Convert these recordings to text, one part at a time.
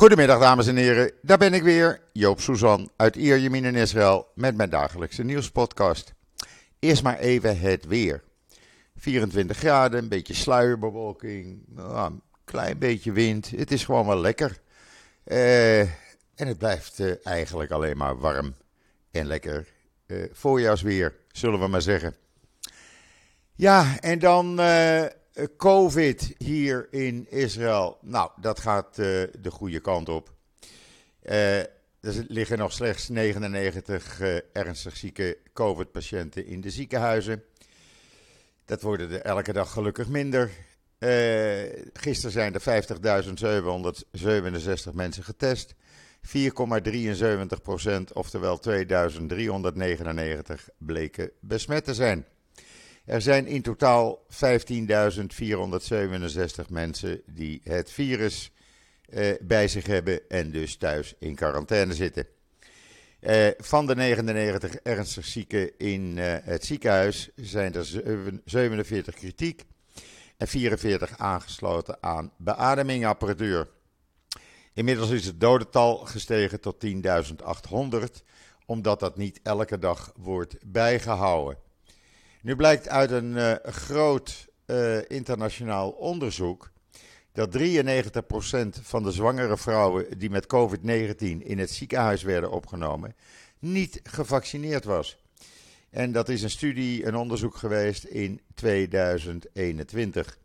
Goedemiddag dames en heren, daar ben ik weer, Joop Suzan uit Ierjemien in Israël met mijn dagelijkse nieuwspodcast. Eerst maar even het weer. 24 graden, een beetje sluierbewolking, nou, een klein beetje wind. Het is gewoon wel lekker. Eh, en het blijft eh, eigenlijk alleen maar warm en lekker uh, voorjaarsweer, zullen we maar zeggen. Ja, en dan COVID hier in Israël. Nou, dat gaat uh, de goede kant op. er liggen nog slechts 99 ernstig zieke COVID-patiënten in de ziekenhuizen. Dat worden er elke dag gelukkig minder. gisteren zijn er 50.767 mensen getest. 4,73 procent, oftewel 2399 bleken besmet te zijn. Er zijn in totaal 15.467 mensen die het virus eh, bij zich hebben en dus thuis in quarantaine zitten. Eh, van de 99 ernstig zieken in uh, het ziekenhuis zijn er 47 kritiek en 44 aangesloten aan beademingapparatuur. Inmiddels is het dodental gestegen tot 10.800, omdat dat niet elke dag wordt bijgehouden. Nu blijkt uit een uh, groot uh, internationaal onderzoek dat 93% van de zwangere vrouwen die met COVID-19 in het ziekenhuis werden opgenomen, niet gevaccineerd was. En dat is een studie, een onderzoek geweest in 2021.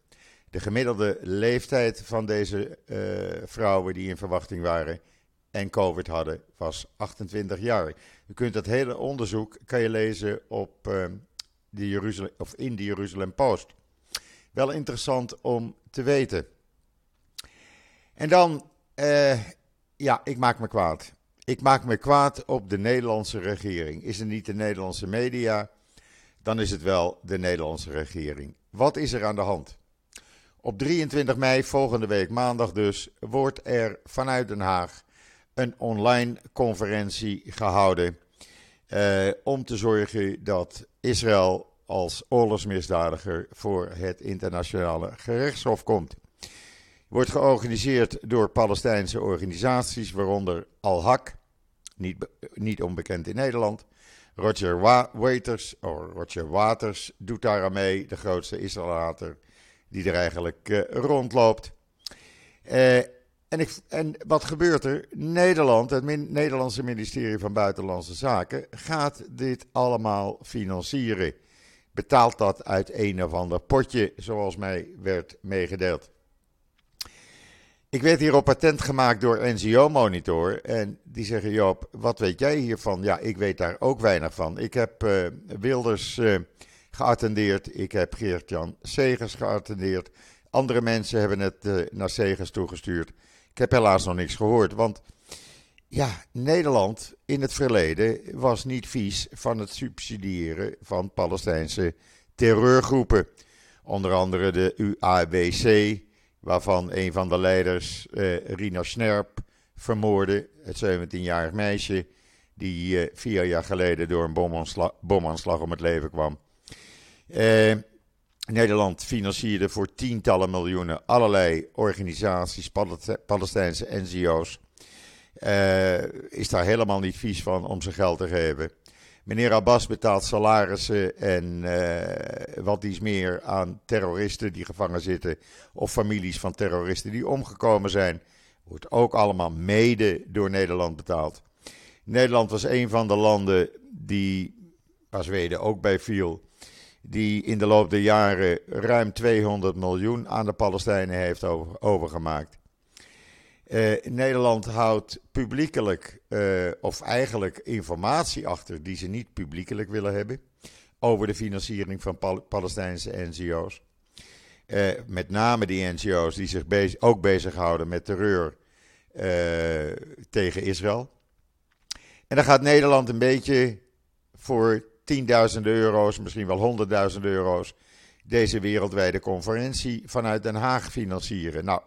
De gemiddelde leeftijd van deze uh, vrouwen die in verwachting waren en COVID hadden was 28 jaar. U kunt dat hele onderzoek kan je lezen op de Jeruzalem, of in de Jeruzalem Post. Wel interessant om te weten. En dan, uh, ja, ik maak me kwaad. Ik maak me kwaad op de Nederlandse regering. Is het niet de Nederlandse media, dan is het wel de Nederlandse regering. Wat is er aan de hand? Op 23 mei, volgende week maandag dus, wordt er vanuit Den Haag een online conferentie gehouden. Uh, om te zorgen dat Israël als oorlogsmisdadiger voor het internationale gerechtshof komt. Wordt georganiseerd door Palestijnse organisaties, waaronder Al-Haq, niet, niet onbekend in Nederland. Roger Waters, oh, Roger Waters doet daar aan mee, de grootste Israëlater die er eigenlijk uh, rondloopt. Uh, en, en, wat gebeurt er? Nederland, het Nederlandse ministerie van Buitenlandse Zaken, gaat dit allemaal financieren. Betaalt dat uit een of ander potje, zoals mij werd meegedeeld. Ik werd hier op patent gemaakt door NGO Monitor. En die zeggen: Joop, wat weet jij hiervan? Ja, ik weet daar ook weinig van. Ik heb uh, Wilders geattendeerd. Ik heb Geert-Jan Segers geattendeerd. Andere mensen hebben het uh, naar Segers toegestuurd. Ik heb helaas nog niks gehoord, want ja, Nederland in het verleden was niet vies van het subsidiëren van Palestijnse terreurgroepen. Onder andere de UAWC, waarvan een van de leiders, uh, Rina Snerp, vermoorde, het 17-jarig meisje, die uh, vier jaar geleden door een bomaanslag, om het leven kwam. Uh, Nederland financierde voor tientallen miljoenen allerlei organisaties, Palestijnse NGO's. Uh, is daar helemaal niet vies van om zijn geld te geven. Meneer Abbas betaalt salarissen en uh, wat iets meer aan terroristen die gevangen zitten. Of families van terroristen die omgekomen zijn. Wordt ook allemaal mede door Nederland betaald. Nederland was een van de landen die, waar Zweden ook bij viel, die in de loop der jaren ruim 200 miljoen aan de Palestijnen heeft over, overgemaakt. Uh, Nederland houdt publiekelijk, uh, of eigenlijk informatie achter die ze niet publiekelijk willen hebben, over de financiering van Pal Palestijnse NGO's. Uh, met name die NGO's die zich bez ook bezighouden met terreur tegen Israël. En dan gaat Nederland een beetje voor tienduizenden euro's, misschien wel honderdduizenden euro's, deze wereldwijde conferentie vanuit Den Haag financieren. Nou,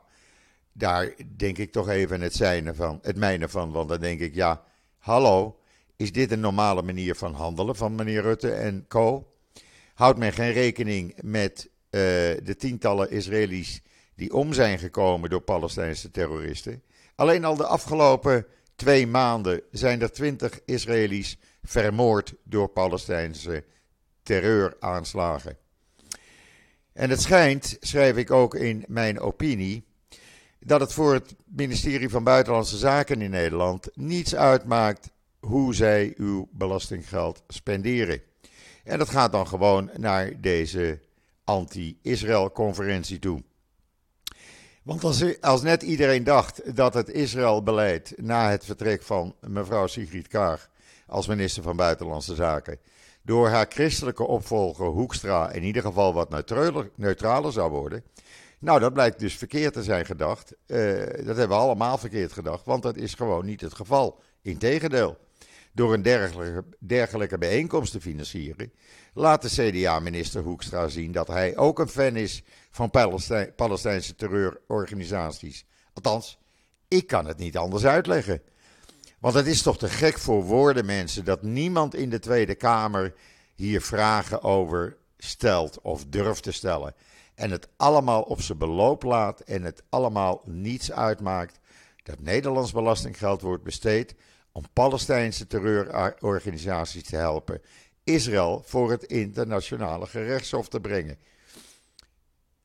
daar denk ik toch even het, zijne van, het mijne van, want dan denk ik, ja, hallo, is dit een normale manier van handelen van meneer Rutte en co? Houdt men geen rekening met uh, de tientallen Israëli's die om zijn gekomen door Palestijnse terroristen. Alleen al de afgelopen twee maanden zijn er twintig Israëli's vermoord door Palestijnse terreuraanslagen. En het schijnt, schrijf ik ook in mijn opinie, dat het voor het ministerie van Buitenlandse Zaken in Nederland niets uitmaakt hoe zij uw belastinggeld spenderen. En dat gaat dan gewoon naar deze anti-Israël-conferentie toe. Want als, als, net iedereen dacht dat het Israël-beleid na het vertrek van mevrouw Sigrid Kaag als minister van Buitenlandse Zaken door haar christelijke opvolger Hoekstra in ieder geval wat neutraler, zou worden. Nou, dat blijkt dus verkeerd te zijn gedacht. Uh, dat hebben we allemaal verkeerd gedacht, want dat is gewoon niet het geval. Integendeel, door een dergelijke, dergelijke bijeenkomst te financieren, laat de CDA-minister Hoekstra zien dat hij ook een fan is van Palestijn, Palestijnse terreurorganisaties. Althans, ik kan het niet anders uitleggen. Want het is toch te gek voor woorden, mensen, dat niemand in de Tweede Kamer hier vragen over stelt of durft te stellen. En het allemaal op zijn beloop laat en het allemaal niets uitmaakt dat Nederlands belastinggeld wordt besteed om Palestijnse terreurorganisaties te helpen Israël voor het internationale gerechtshof te brengen.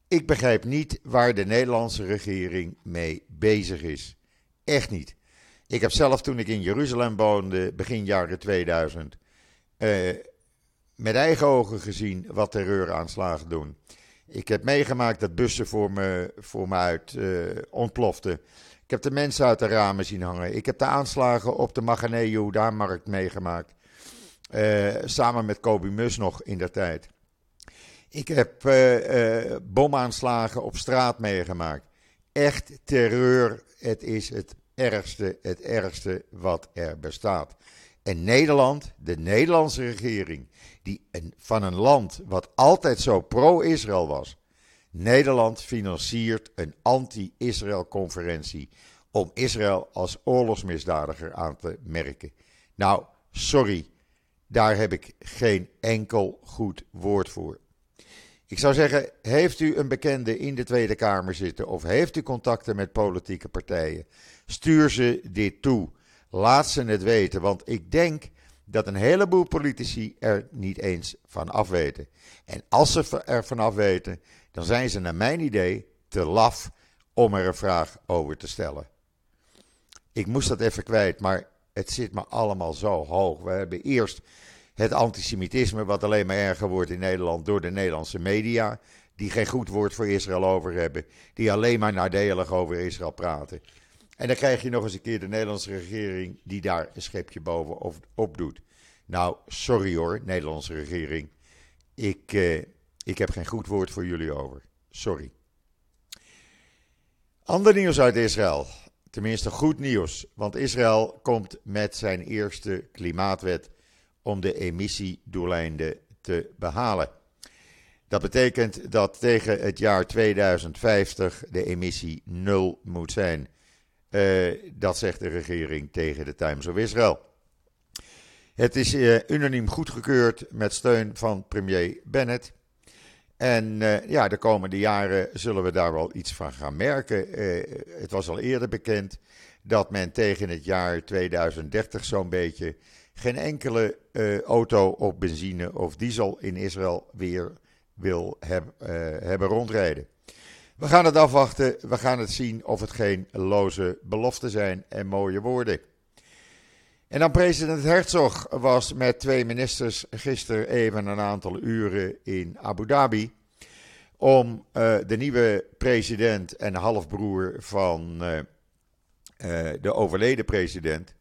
Ik begrijp niet waar de Nederlandse regering mee bezig is. Echt niet. Ik heb zelf toen ik in Jeruzalem woonde, begin jaren 2000, eh, met eigen ogen gezien wat terreuraanslagen doen. Ik heb meegemaakt dat bussen voor me, voor me uit uh, ontploften. Ik heb de mensen uit de ramen zien hangen. Ik heb de aanslagen op de Maganeu markt meegemaakt. Uh, samen met Kobi Mus nog in der tijd. Ik heb bomaanslagen op straat meegemaakt. Echt terreur. Het is het ergste, het ergste wat er bestaat. En Nederland, de Nederlandse regering, die van een land wat altijd zo pro-Israël was, Nederland financiert een anti-Israël-conferentie om Israël als oorlogsmisdadiger aan te merken. Nou, sorry, daar heb ik geen enkel goed woord voor. Ik zou zeggen, heeft u een bekende in de Tweede Kamer zitten of heeft u contacten met politieke partijen? Stuur ze dit toe. Laat ze het weten, want ik denk dat een heleboel politici er niet eens van afweten. En als ze er van afweten, dan zijn ze naar mijn idee te laf om er een vraag over te stellen. Ik moest dat even kwijt, maar het zit me allemaal zo hoog. We hebben eerst het antisemitisme, wat alleen maar erger wordt in Nederland door de Nederlandse media, die geen goed woord voor Israël over hebben, die alleen maar nadelig over Israël praten. En dan krijg je nog eens een keer de Nederlandse regering die daar een schepje bovenop doet. Nou, sorry hoor, Nederlandse regering. Ik, eh, ik heb geen goed woord voor jullie over. Sorry. Ander nieuws uit Israël. Tenminste goed nieuws, want Israël komt met zijn eerste klimaatwet om de emissiedoeleinden te behalen. Dat betekent dat tegen het jaar 2050 de emissie nul moet zijn. Uh, dat zegt de regering tegen de Times of Israel. Het is uh, unaniem goedgekeurd met steun van premier Bennett. En uh, ja, de komende jaren zullen we daar wel iets van gaan merken. het was al eerder bekend dat men tegen het jaar 2030 zo'n beetje geen enkele auto op benzine of diesel in Israël weer wil heb, hebben rondrijden. We gaan het afwachten. We gaan het zien of het geen loze beloften zijn en mooie woorden. En dan president Herzog was met twee ministers gisteren even een aantal uren in Abu Dhabi. Om uh, de nieuwe president en halfbroer van uh, de overleden president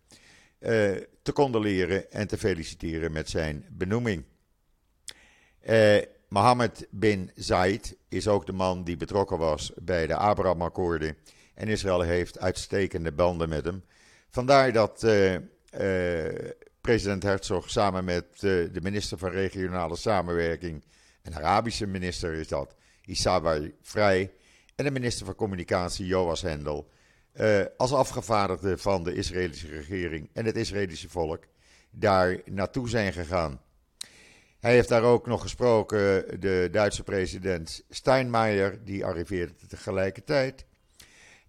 te condoleren en te feliciteren met zijn benoeming. Mohammed bin Zayed is ook de man die betrokken was bij de Abraham-akkoorden. En Israël heeft uitstekende banden met hem. Vandaar dat uh, president Herzog samen met de minister van Regionale Samenwerking, een Arabische minister is dat, Isawai Vrij, en de minister van Communicatie, Joas Hendel, als afgevaardigde van de Israëlische regering en het Israëlische volk daar naartoe zijn gegaan. Hij heeft daar ook nog gesproken, de Duitse president Steinmeier, die arriveerde tegelijkertijd.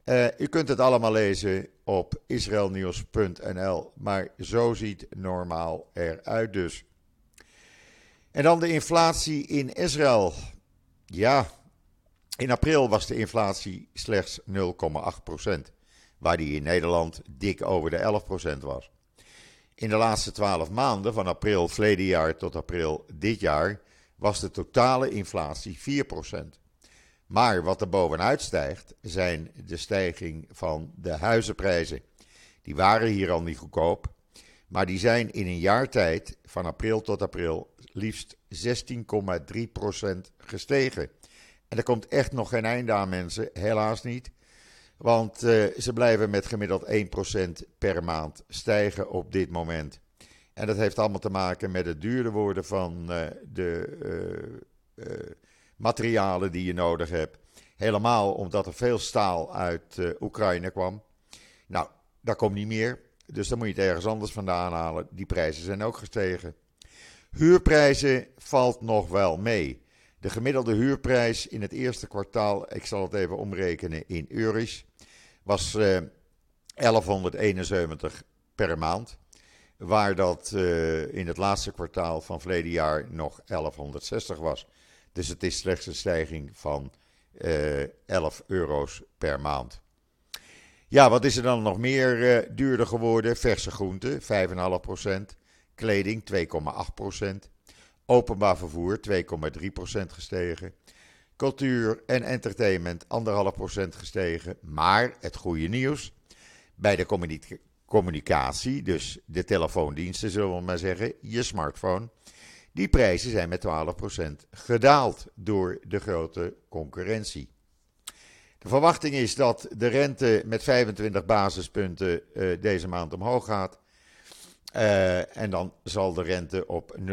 Uh, u kunt het allemaal lezen op israelnieuws.nl, maar zo ziet normaal eruit dus. En dan de inflatie in Israël. Ja, in april was de inflatie slechts 0,8%, waar die in Nederland dik over de 11% was. In de laatste 12 maanden, van april verleden jaar tot april dit jaar, was de totale inflatie 4%. Maar wat er bovenuit stijgt, zijn de stijging van de huizenprijzen. Die waren hier al niet goedkoop, maar die zijn in een jaar tijd, van april tot april, liefst 16,3% gestegen. En er komt echt nog geen einde aan, mensen. Helaas niet. Want uh, ze blijven met gemiddeld 1% per maand stijgen op dit moment. En dat heeft allemaal te maken met het duurder worden van uh, de uh, materialen die je nodig hebt. Helemaal omdat er veel staal uit Oekraïne kwam. Nou, dat komt niet meer. Dus dan moet je het ergens anders vandaan halen. Die prijzen zijn ook gestegen. Huurprijzen valt nog wel mee. De gemiddelde huurprijs in het eerste kwartaal, ik zal het even omrekenen in euro's, was uh, eh, 1171 per maand. Waar dat uh, in het laatste kwartaal van verleden jaar nog 1160 was. Dus het is slechts een stijging van uh, eh, 11 euro's per maand. Ja, wat is er dan nog meer duurder geworden? Verse groenten, 5,5%. Kleding, 2,8%. Openbaar vervoer 2,3% gestegen. Cultuur en entertainment 1,5% gestegen. Maar het goede nieuws: bij de communicatie, dus de telefoondiensten zullen we maar zeggen, je smartphone. Die prijzen zijn met 12% gedaald door de grote concurrentie. De verwachting is dat de rente met 25 basispunten uh, deze maand omhoog gaat. Uh, en dan zal de rente op 0,6%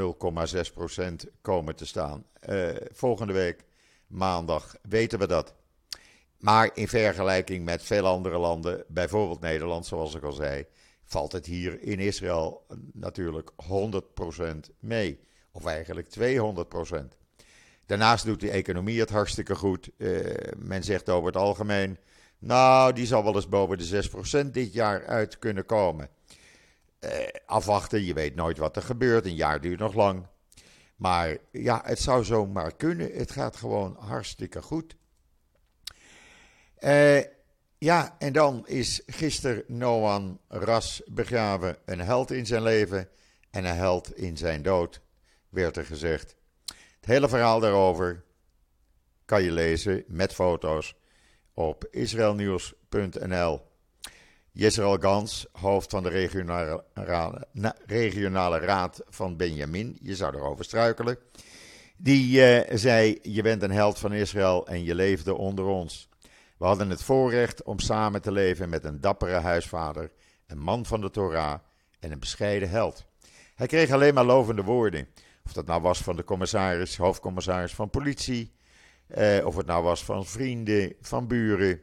komen te staan. Uh, volgende week, maandag, weten we dat. Maar in vergelijking met veel andere landen, bijvoorbeeld Nederland, zoals ik al zei, valt het hier in Israël natuurlijk 100% mee. Of eigenlijk 200%. Daarnaast doet de economie het hartstikke goed. Uh, men zegt over het algemeen, nou, die zal wel eens boven de 6% dit jaar uit kunnen komen. Eh, afwachten, je weet nooit wat er gebeurt. Een jaar duurt nog lang. Maar ja, het zou zomaar kunnen. Het gaat gewoon hartstikke goed. Eh, ja, en dan is gisteren Noan Ras begraven. Een held in zijn leven en een held in zijn dood, werd er gezegd. Het hele verhaal daarover kan je lezen met foto's op israelnieuws.nl. Yisrael Gans, hoofd van de regionale, regionale raad van Benjamin, je zou erover struikelen, die uh, zei: Je bent een held van Israël en je leefde onder ons. We hadden het voorrecht om samen te leven met een dappere huisvader, een man van de Torah en een bescheiden held. Hij kreeg alleen maar lovende woorden. Of dat nou was van de commissaris, hoofdcommissaris van politie, uh, of het nou was van vrienden, van buren.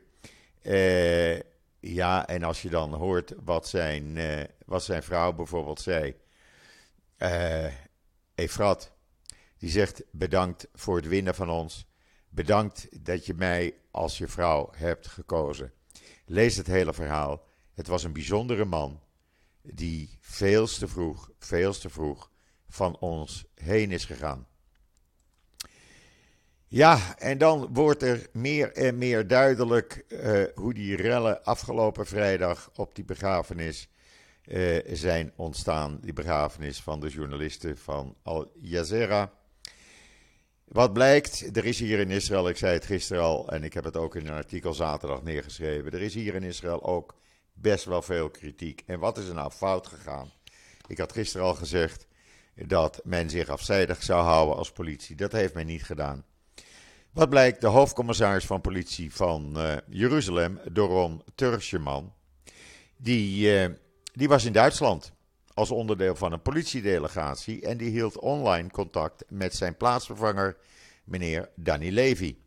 Uh, ja, en als je dan hoort wat zijn, uh, wat zijn vrouw bijvoorbeeld zei. Uh, Efrat, die zegt bedankt voor het winnen van ons. Bedankt dat je mij als je vrouw hebt gekozen. Lees het hele verhaal. Het was een bijzondere man die veel te vroeg, veel te vroeg van ons heen is gegaan. Ja, en dan wordt er meer en meer duidelijk uh, hoe die rellen afgelopen vrijdag op die begrafenis uh, zijn ontstaan. Die begrafenis van de journalisten van Al Jazeera. Wat blijkt, er is hier in Israël, ik zei het gisteren al en ik heb het ook in een artikel zaterdag neergeschreven. Er is hier in Israël ook best wel veel kritiek. En wat is er nou fout gegaan? Ik had gisteren al gezegd dat men zich afzijdig zou houden als politie. Dat heeft men niet gedaan. Wat blijkt, de hoofdcommissaris van politie van uh, Jeruzalem, Doron Turscheman, die, uh, die was in Duitsland als onderdeel van een politiedelegatie en die hield online contact met zijn plaatsvervanger, meneer Danny Levy.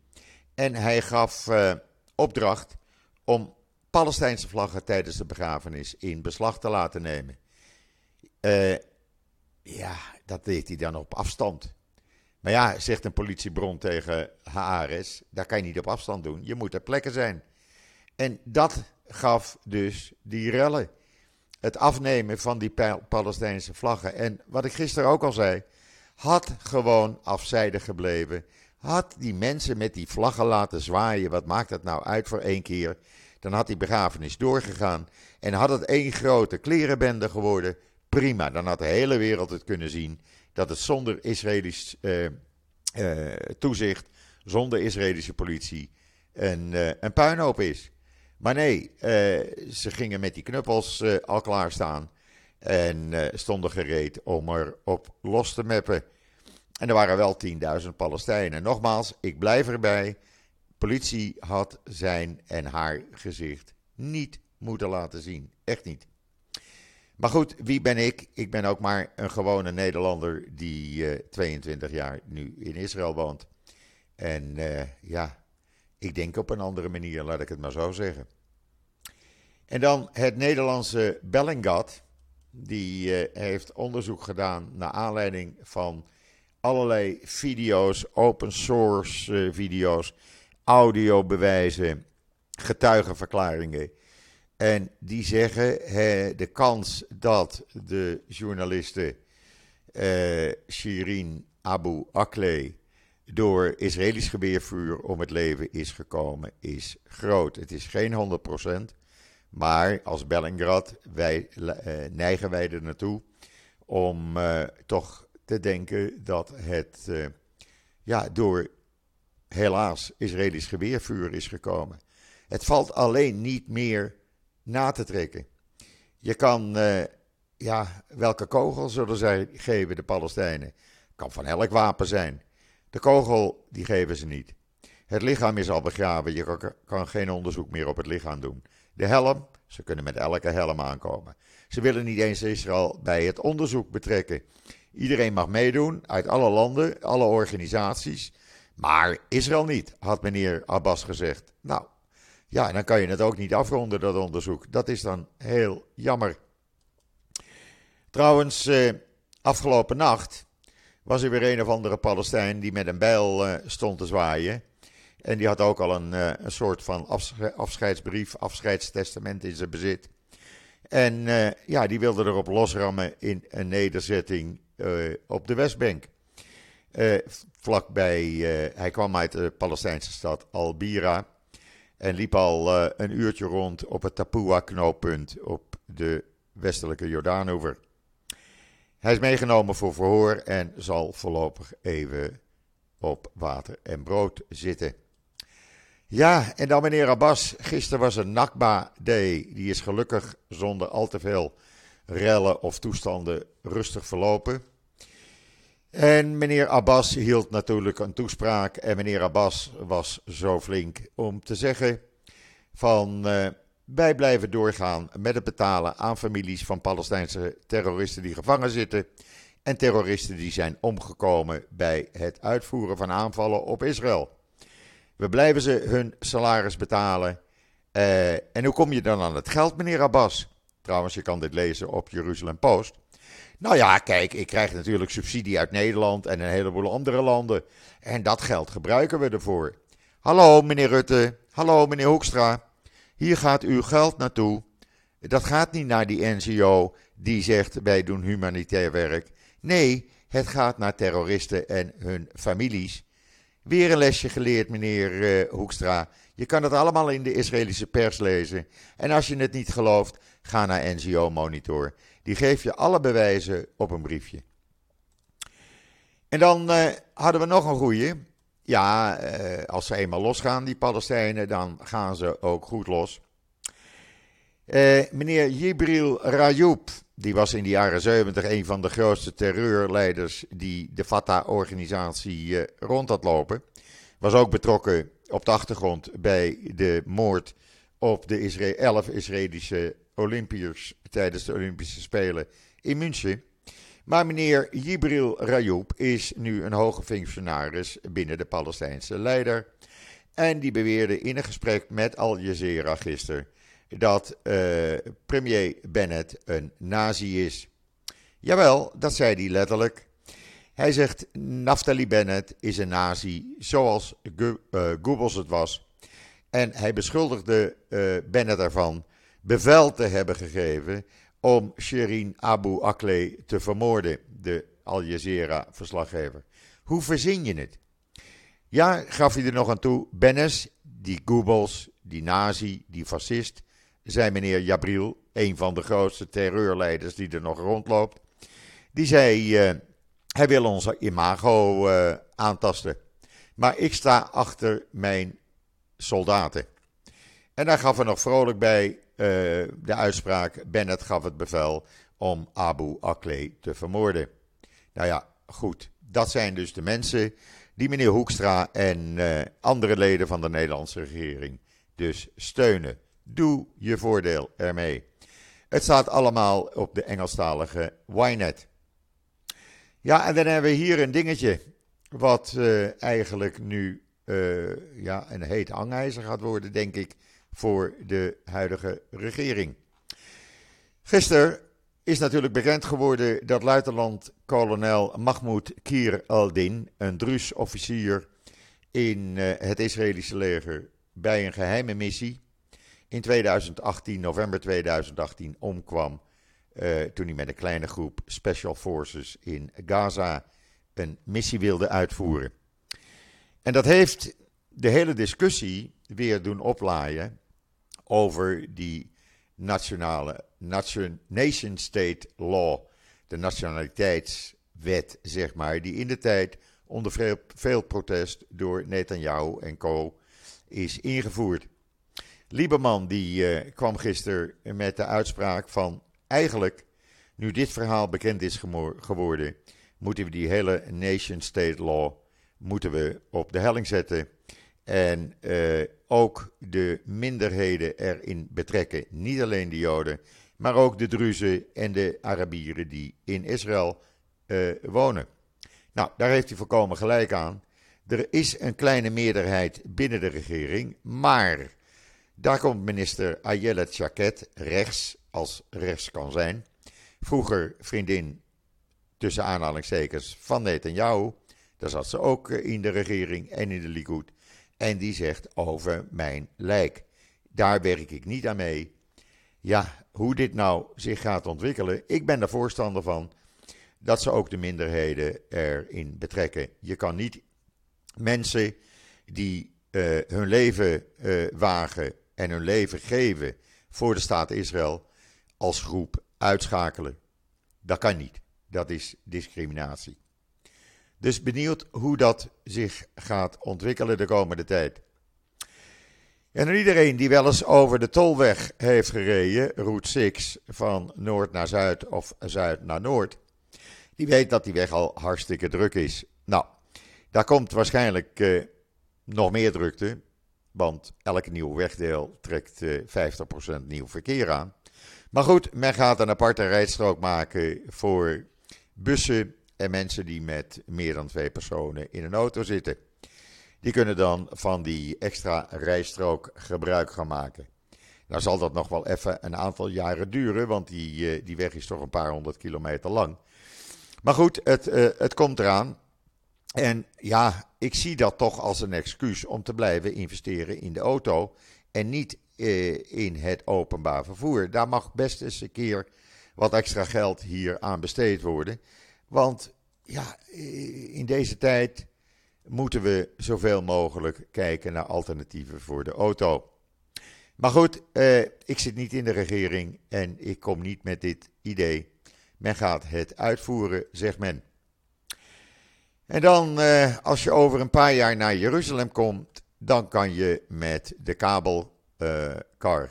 En hij gaf uh, opdracht om Palestijnse vlaggen tijdens de begrafenis in beslag te laten nemen. ja, dat deed hij dan op afstand. Maar ja, zegt een politiebron tegen Haares, daar kan je niet op afstand doen. Je moet ter plekke zijn. En dat gaf dus die rellen. Het afnemen van die Palestijnse vlaggen. En wat ik gisteren ook al zei, had gewoon afzijdig gebleven. Had die mensen met die vlaggen laten zwaaien. Wat maakt dat nou uit voor één keer? Dan had die begrafenis doorgegaan. En had het één grote klerenbende geworden. Prima, dan had de hele wereld het kunnen zien dat het zonder Israëlisch uh, uh, toezicht, zonder Israëlische politie, een, uh, een puinhoop is. Maar nee, ze gingen met die knuppels al klaarstaan en stonden gereed om er op los te meppen. En er waren wel 10.000 Palestijnen. Nogmaals, ik blijf erbij. Politie had zijn en haar gezicht niet moeten laten zien. Echt niet. Maar goed, wie ben ik? Ik ben ook maar een gewone Nederlander die uh, eh, 22 jaar nu in Israël woont. En uh, ja, ik denk op een andere manier, laat ik het maar zo zeggen. En dan het Nederlandse Bellingcat. Die uh, heeft onderzoek gedaan naar aanleiding van allerlei video's, open source video's, audiobewijzen, getuigenverklaringen en die zeggen hè, de kans dat de journaliste uh, Shirin Abu Akleh door Israëlisch geweervuur om het leven is gekomen, is groot. Het is geen 100%, maar als Bellingrad wij, uh, neigen wij er naartoe om uh, toch te denken dat het ja, door helaas Israëlisch geweervuur is gekomen. Het valt alleen niet meer na te trekken. Je kan, uh, ja, welke kogel zullen zij geven, de Palestijnen? Kan van elk wapen zijn. De kogel, die geven ze niet. Het lichaam is al begraven, je kan geen onderzoek meer op het lichaam doen. De helm, ze kunnen met elke helm aankomen. Ze willen niet eens Israël bij het onderzoek betrekken. Iedereen mag meedoen, uit alle landen, alle organisaties. Maar Israël niet, had meneer Abbas gezegd. Nou, ja, dan kan je het ook niet afronden, dat onderzoek. Dat is dan heel jammer. Trouwens, eh, afgelopen nacht was er weer een of andere Palestijn die met een bijl eh, stond te zwaaien. En die had ook al een, eh, een soort van afscheidsbrief, afscheidstestament in zijn bezit. En eh, ja, die wilde erop losrammen in een nederzetting eh, op de Westbank. Vlakbij, hij kwam uit de Palestijnse stad Albira. En liep al uh, een uurtje rond op het Tapua-knooppunt op de westelijke Jordaanover. Hij is meegenomen voor verhoor en zal voorlopig even op water en brood zitten. Ja, en dan meneer Abbas. Gisteren was een Nakba Day. Die is gelukkig zonder al te veel rellen of toestanden rustig verlopen. En meneer Abbas hield natuurlijk een toespraak. En meneer Abbas was zo flink om te zeggen: van uh, wij blijven doorgaan met het betalen aan families van Palestijnse terroristen die gevangen zitten. En terroristen die zijn omgekomen bij het uitvoeren van aanvallen op Israël. We blijven ze hun salaris betalen. Uh, en hoe kom je dan aan het geld, meneer Abbas? Trouwens, je kan dit lezen op Jeruzalem Post. Nou ja, kijk, ik krijg natuurlijk subsidie uit Nederland en een heleboel andere landen. En dat geld gebruiken we ervoor. Hallo, meneer Rutte. Hallo, meneer Hoekstra. Hier gaat uw geld naartoe. Dat gaat niet naar die NGO die zegt wij doen humanitair werk. Nee, het gaat naar terroristen en hun families. Weer een lesje geleerd, meneer uh, Hoekstra. Je kan het allemaal in de Israëlische pers lezen. En als je het niet gelooft, ga naar NGO Monitor. Die geeft je alle bewijzen op een briefje. En dan uh, hadden we nog een goeie. Ja, uh, als ze eenmaal losgaan, die Palestijnen, dan gaan ze ook goed los. Uh, meneer Jibril Rayoub, die was in de jaren 70 een van de grootste terreurleiders die de Fatah-organisatie rond had lopen. Was ook betrokken op de achtergrond bij de moord op de Isra 11 Israëlische Olympiërs tijdens de Olympische Spelen in München. Maar meneer Jibril Rayoub is nu een hoge functionaris binnen de Palestijnse leider. En die beweerde in een gesprek met Al Jazeera gisteren dat uh, premier Bennett een nazi is. Jawel, dat zei hij letterlijk. Hij zegt: Naftali Bennett is een nazi, zoals uh, Goebbels het was. En hij beschuldigde uh, Bennett ervan bevel te hebben gegeven om Shirin Abu Akleh te vermoorden, de Al Jazeera-verslaggever. Hoe verzin je het? Ja, gaf hij er nog aan toe. Bennis, die Goebbels, die nazi, die fascist, zei meneer Jabril, een van de grootste terreurleiders die er nog rondloopt. Die zei: uh, Hij wil ons imago uh, aantasten. Maar ik sta achter mijn soldaten. En daar gaf er nog vrolijk bij uh, de uitspraak: Bennett gaf het bevel om Abu Akleh te vermoorden. Nou ja, goed. Dat zijn dus de mensen die meneer Hoekstra en uh, andere leden van de Nederlandse regering dus steunen. Doe je voordeel ermee. Het staat allemaal op de Engelstalige Ynet. Ja, en dan hebben we hier een dingetje. Wat uh, eigenlijk nu uh, ja, een heet hangijzer gaat worden, denk ik, voor de huidige regering. Gisteren is natuurlijk bekend geworden dat luitenant-kolonel Mahmoud Kir al-Din, een Druus-officier in uh, het Israëlische leger, bij een geheime missie in 2018, november 2018, omkwam. Uh, toen hij met een kleine groep Special Forces in Gaza een missie wilde uitvoeren. En dat heeft de hele discussie weer doen oplaaien over die nationale nation state law, de nationaliteitswet, zeg maar, die in de tijd onder veel, veel protest door Netanyahu en co. is ingevoerd. Lieberman die uh, kwam gisteren met de uitspraak van eigenlijk, nu dit verhaal bekend is geworden, moeten we die hele nation state law moeten we op de helling zetten. En uh, ook de minderheden erin betrekken. Niet alleen de Joden, maar ook de Druzen en de Arabieren die in Israël uh, wonen. Nou, daar heeft hij volkomen gelijk aan. Er is een kleine meerderheid binnen de regering, maar daar komt minister Ayelet Chaket, rechts, als rechts kan zijn, vroeger vriendin tussen aanhalingstekens van Netanyahu, daar zat ze ook eh, in de regering en in de Likud. En die zegt over mijn lijk. Daar werk ik niet aan mee. Ja, hoe dit nou zich gaat ontwikkelen, ik ben er voorstander van dat ze ook de minderheden erin betrekken. Je kan niet mensen die uh, hun leven uh, wagen en hun leven geven voor de staat Israël als groep uitschakelen. Dat kan niet. Dat is discriminatie. Dus benieuwd hoe dat zich gaat ontwikkelen de komende tijd. En iedereen die wel eens over de tolweg heeft gereden, Route 6, van noord naar zuid of zuid naar noord, die weet dat die weg al hartstikke druk is. Nou, daar komt waarschijnlijk uh, nog meer drukte, want elk nieuw wegdeel trekt uh, eh, 50% nieuw verkeer aan. Maar goed, men gaat een aparte rijstrook maken voor bussen en mensen die met meer dan twee personen in een auto zitten. Die kunnen dan van die extra rijstrook gebruik gaan maken. Nou zal dat nog wel even een aantal jaren duren, want die, uh, die weg is toch een paar honderd kilometer lang. Maar goed, het, uh, het komt eraan. En ja, ik zie dat toch als een excuus om te blijven investeren in de auto en niet uh, in het openbaar vervoer. Daar mag best eens een keer wat extra geld hier aan besteed worden. Want ja, in deze tijd moeten we zoveel mogelijk kijken naar alternatieven voor de auto. Maar goed, uh, ik zit niet in de regering en ik kom niet met dit idee. Men gaat het uitvoeren, zegt men. En dan, uh, als je over een paar jaar naar Jeruzalem komt, dan kan je met de kabelcar, uh,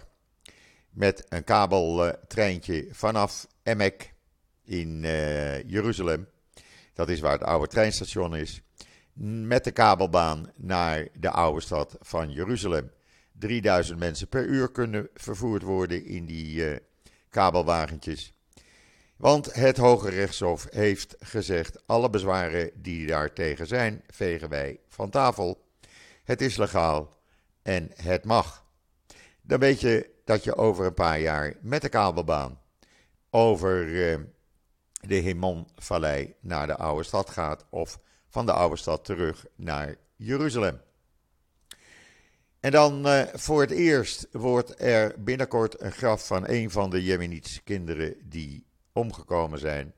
met een kabeltreintje vanaf Emek in Jeruzalem, dat is waar het oude treinstation is, met de kabelbaan naar de oude stad van Jeruzalem. 3000 mensen per uur kunnen vervoerd worden in die uh, kabelwagentjes. Want het Hoge Rechtshof heeft gezegd: alle bezwaren die daar tegen zijn, vegen wij van tafel. Het is legaal en het mag. Dan weet je dat je over een paar jaar met de kabelbaan over uh, de Himon-vallei naar de oude stad gaat of van de oude stad terug naar Jeruzalem. En dan uh, voor het eerst wordt er binnenkort een graf van een van de Jemenitische kinderen die omgekomen zijn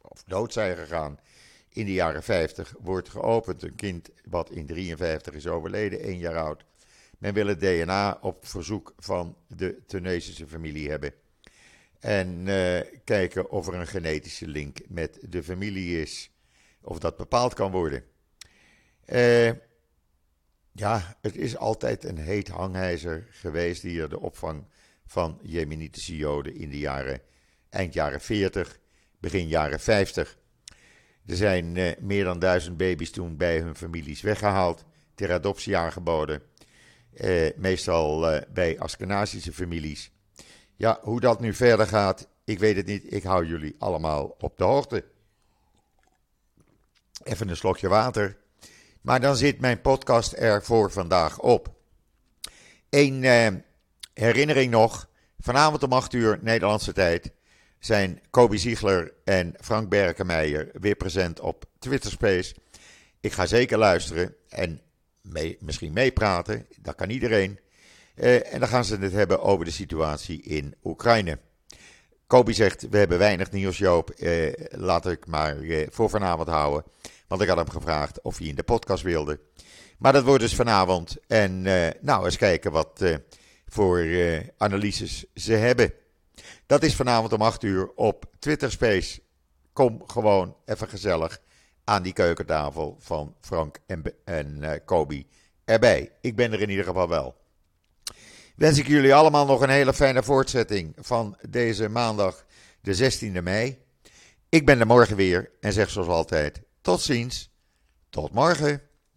of dood zijn gegaan in de jaren 50 wordt geopend. Een kind wat in 53 is overleden, één jaar oud. Men wil het DNA op verzoek van de Tunesische familie hebben. En uh, kijken of er een genetische link met de familie is. Of dat bepaald kan worden. Uh, ja, het is altijd een heet hangijzer geweest hier, de opvang van Jemenitische Joden in de jaren, eind jaren 40, begin jaren 50. Er zijn uh, meer dan duizend baby's toen bij hun families weggehaald, ter adoptie aangeboden. Meestal bij Askenazische families. Ja, hoe dat nu verder gaat, ik weet het niet. Ik hou jullie allemaal op de hoogte. Even een slokje water. Maar dan zit mijn podcast er voor vandaag op. Een eh, herinnering nog. Vanavond om 8 uur Nederlandse tijd zijn Kobe Ziegler en Frank Berkenmeijer weer present op Twitter Space. Ik ga zeker luisteren en misschien meepraten. Dat kan iedereen. Uh, en dan gaan ze het hebben over de situatie in Oekraïne. Kobe zegt: We hebben weinig nieuws, Joop. Uh, laat ik maar uh, voor vanavond houden. Want ik had hem gevraagd of hij in de podcast wilde. Maar dat wordt dus vanavond. En nou, eens kijken wat voor analyses ze hebben. Dat is vanavond om 8 uur op Twitter Space. Kom gewoon even gezellig aan die keukentafel van Frank en, en Kobe erbij. Ik ben er in ieder geval wel wens ik jullie allemaal nog een hele fijne voortzetting van deze maandag, de 16e mei. Ik ben er morgen weer en zeg zoals altijd: tot ziens, tot morgen.